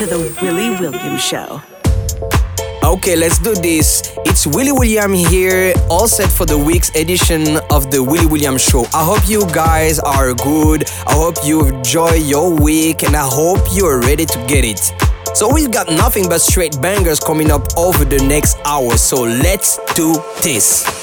To the Willy Williams Show. Okay, let's do this. It's Willy William here, all set for the week's edition of the Willy William Show. I hope you guys are good. I hope you enjoy your week, and I hope you are ready to get it. So, we've got nothing but straight bangers coming up over the next hour. So, let's do this.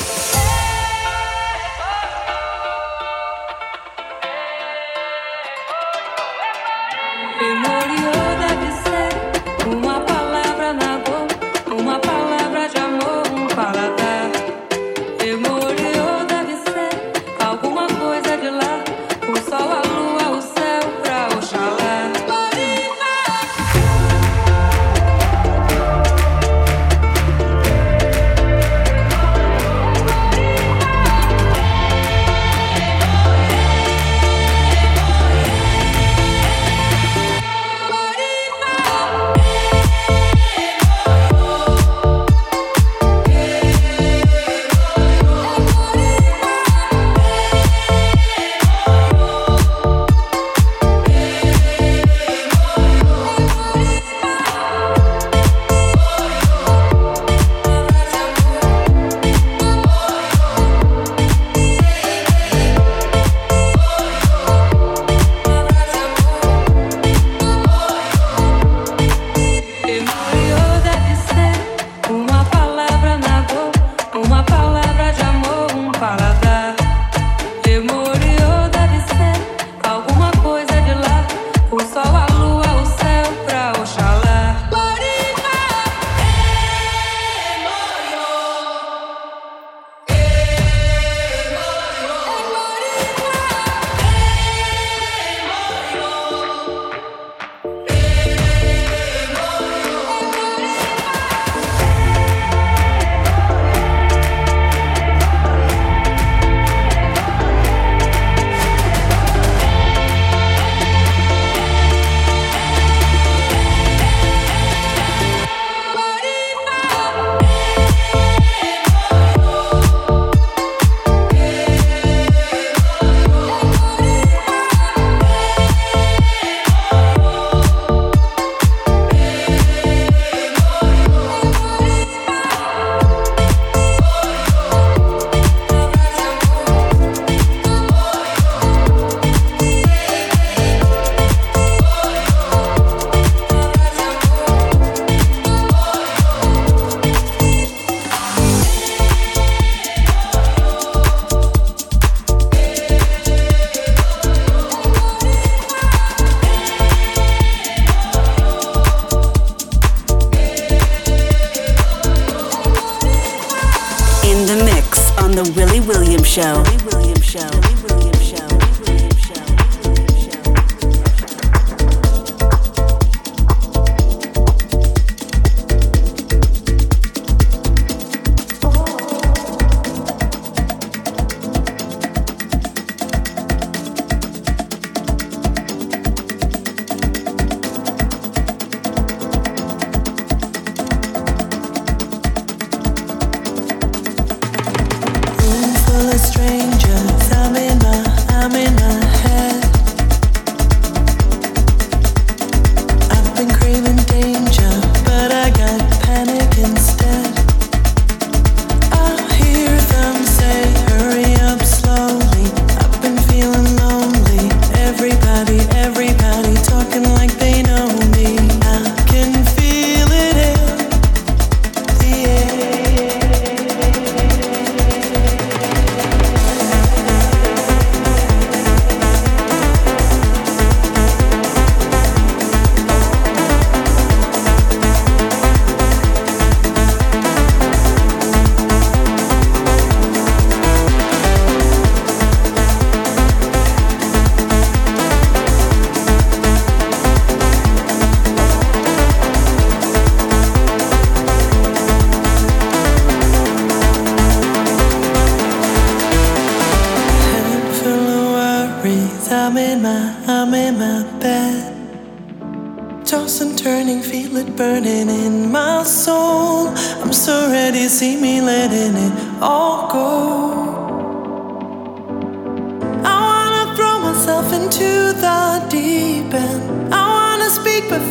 the Willy Williams Show. Willy Williams Show.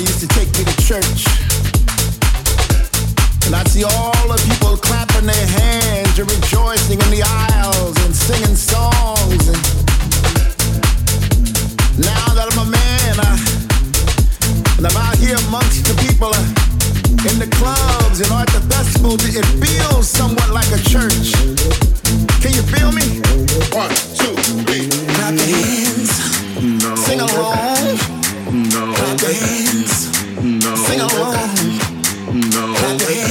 used to take me to church. And I'd see all the people clapping their hands and rejoicing in the aisles and singing songs. And now that I'm a man, I, and I'm out here amongst the people uh, in the clubs and at the festivals, it feels somewhat like a church. Can you feel me? One, two, three. Clap your hands. No. Sing along. No. Dance. No. Sing along. No. Dance.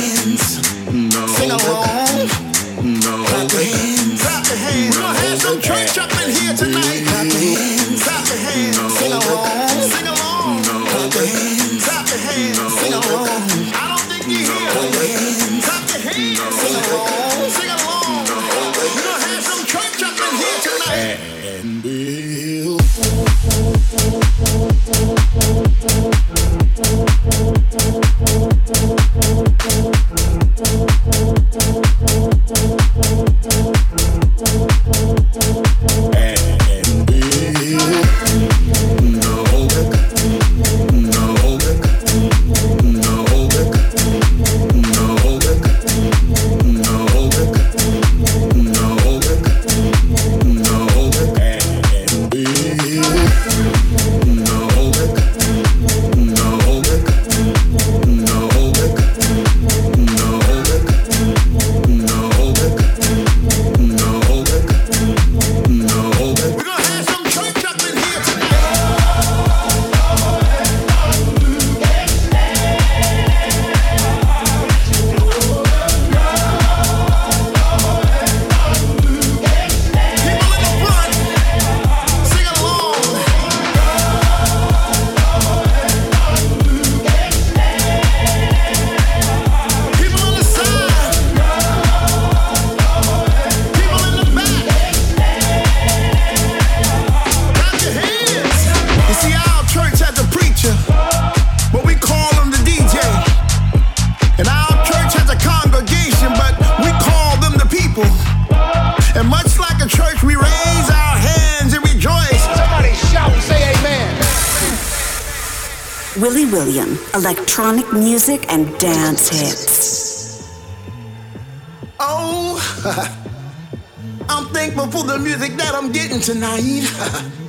electronic music, and dance hits. Oh, I'm thankful for the music that I'm getting tonight.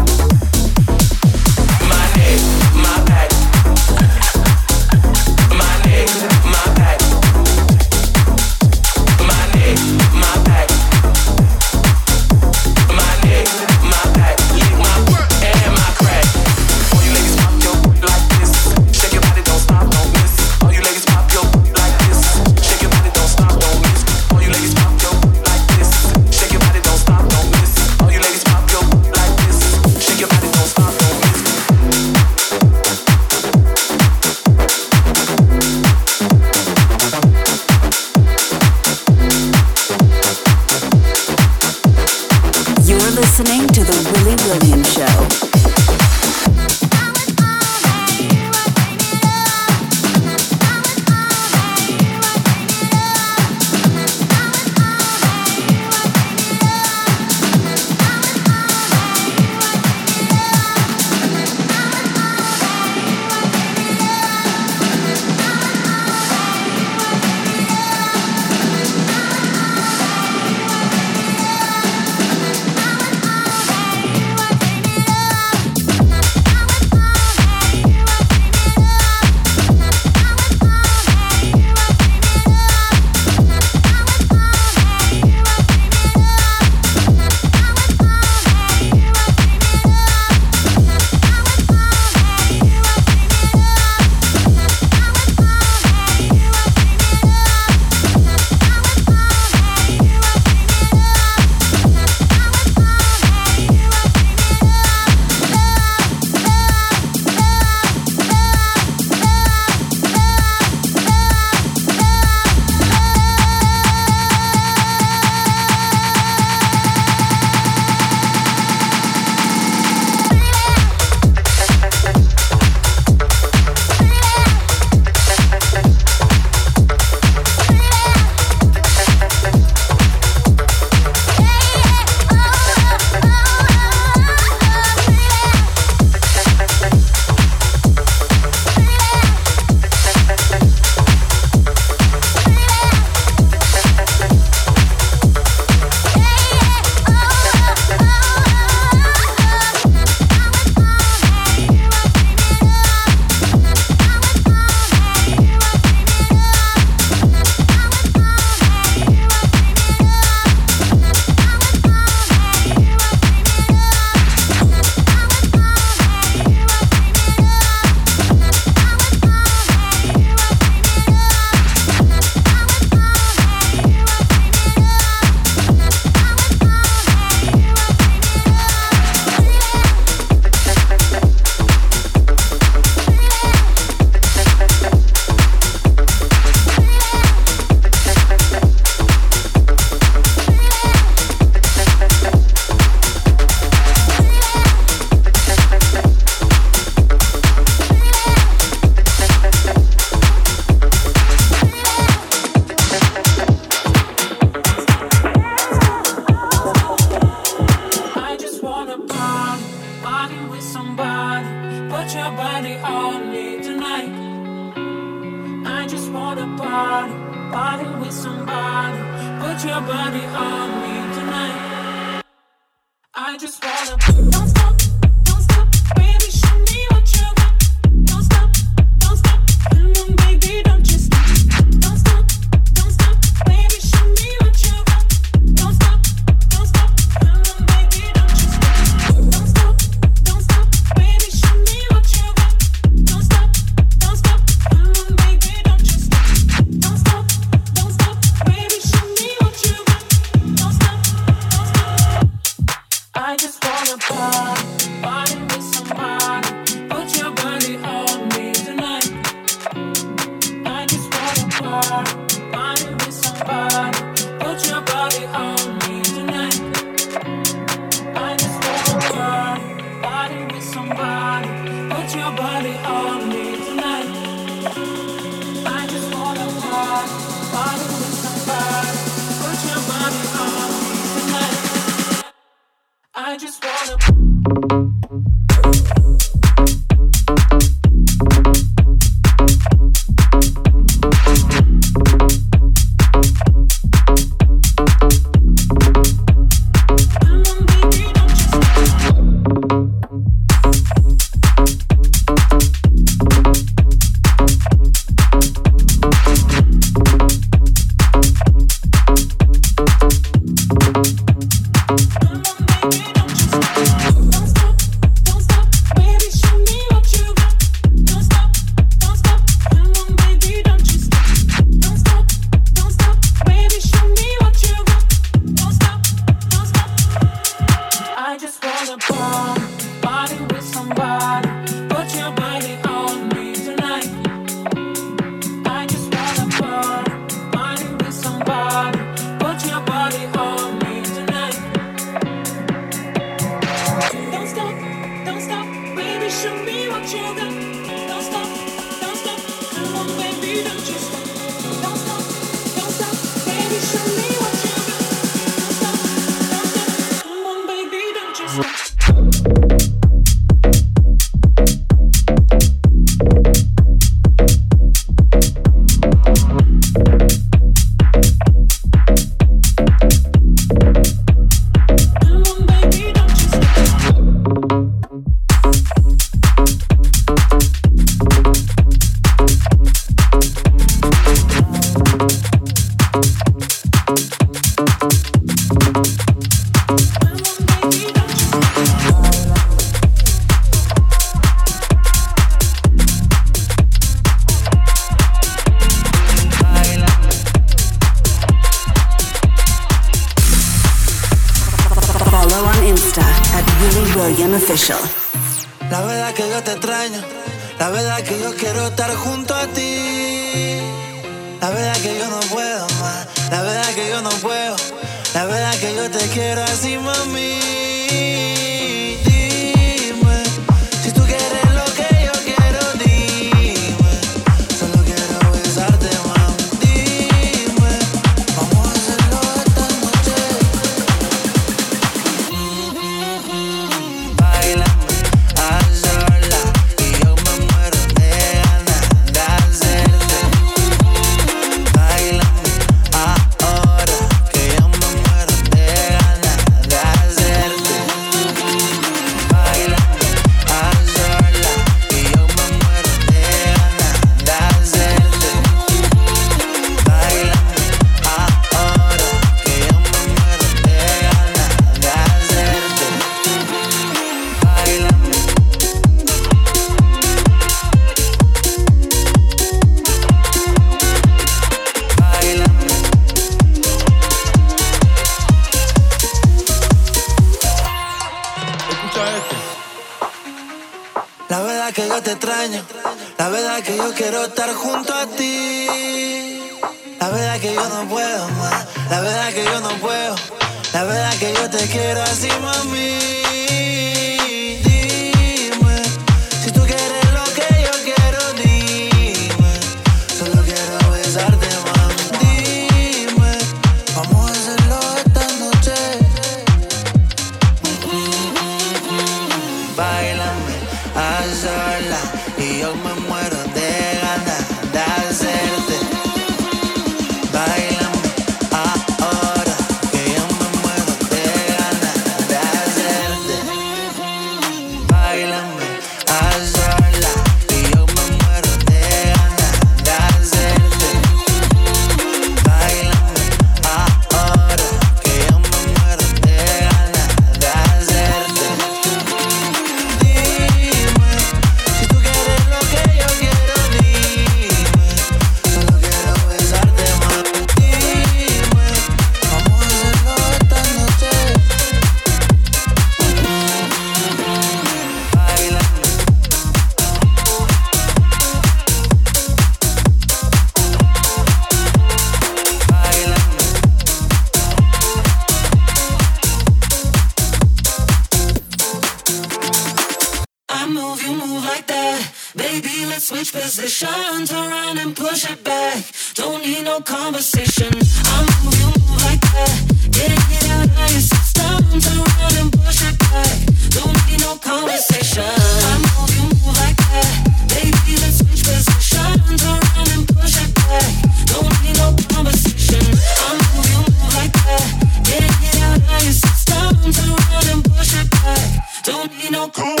switch positions around and push it back. Don't need no conversation. I move you move like that. Get it out of your system. Turn around and push it back. Don't need no conversation. I move you move like that. Baby, let's switch positions around and push it back. Don't need no conversation. I move you move like that. Get it out of your system. Turn around and push it back. Don't need no conversation.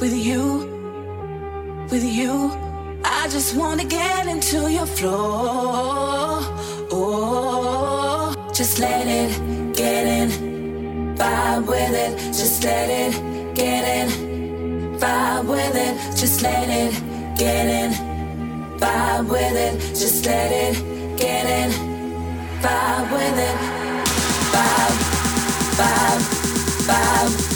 With you, with you. I just wanna get into your flow. Oh, just let it get in, vibe with it. Just let it get in, vibe with it. Just let it get in, vibe with it. Just let it get in, vibe with it. Vibe, vibe, vibe,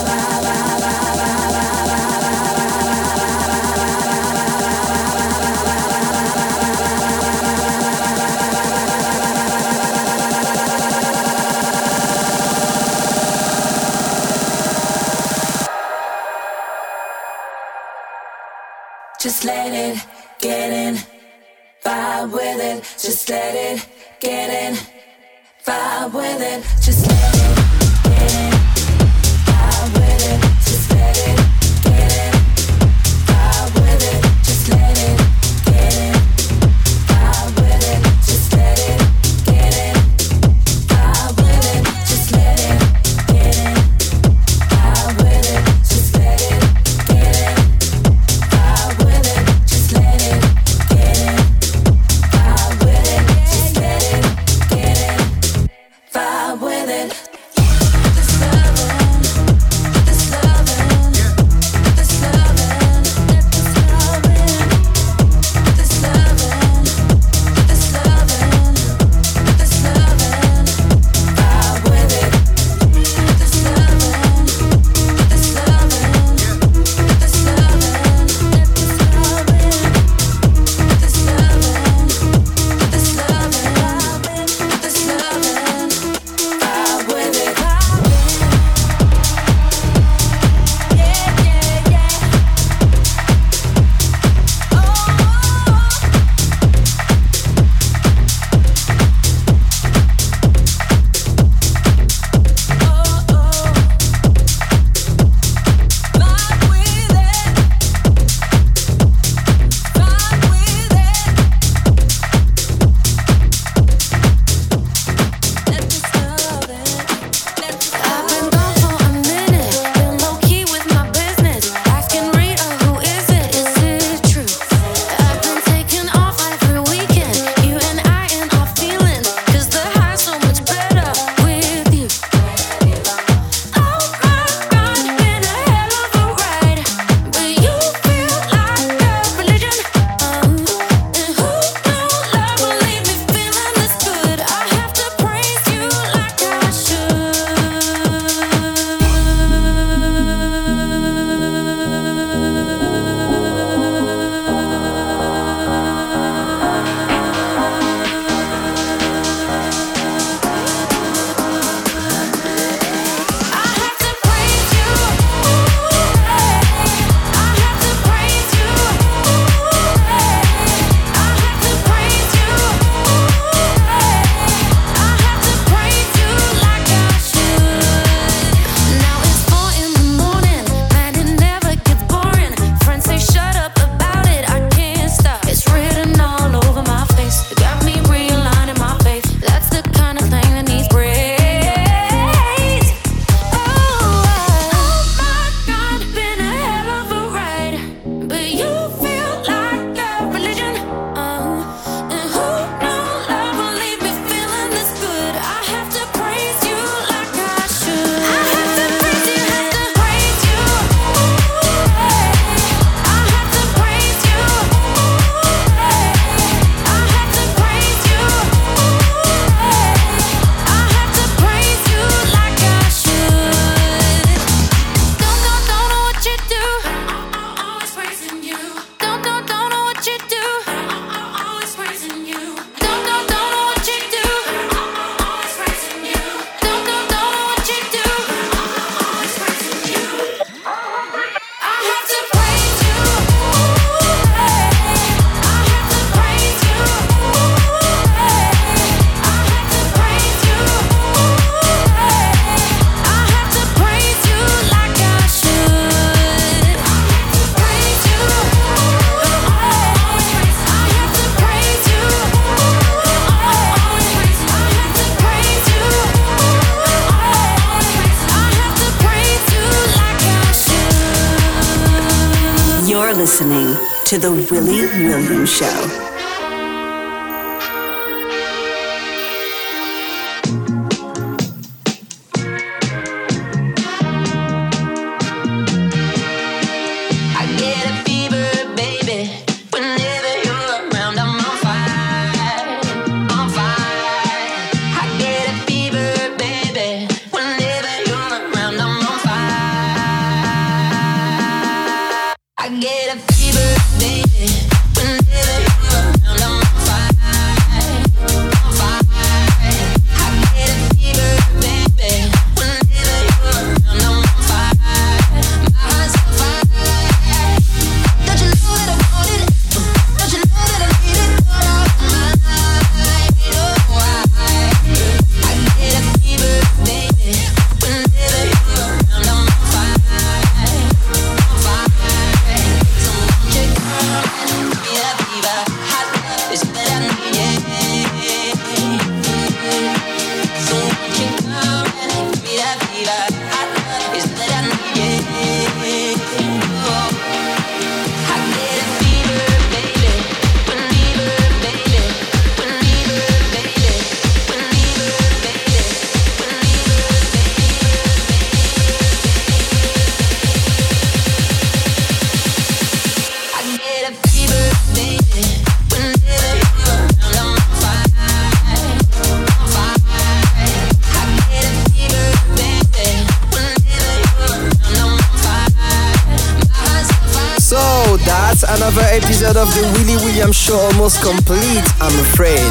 almost complete, I'm afraid.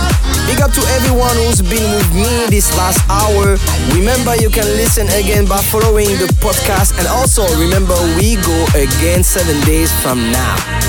Big up to everyone who's been with me this last hour. Remember, you can listen again by following the podcast, and also remember, we go again seven days from now.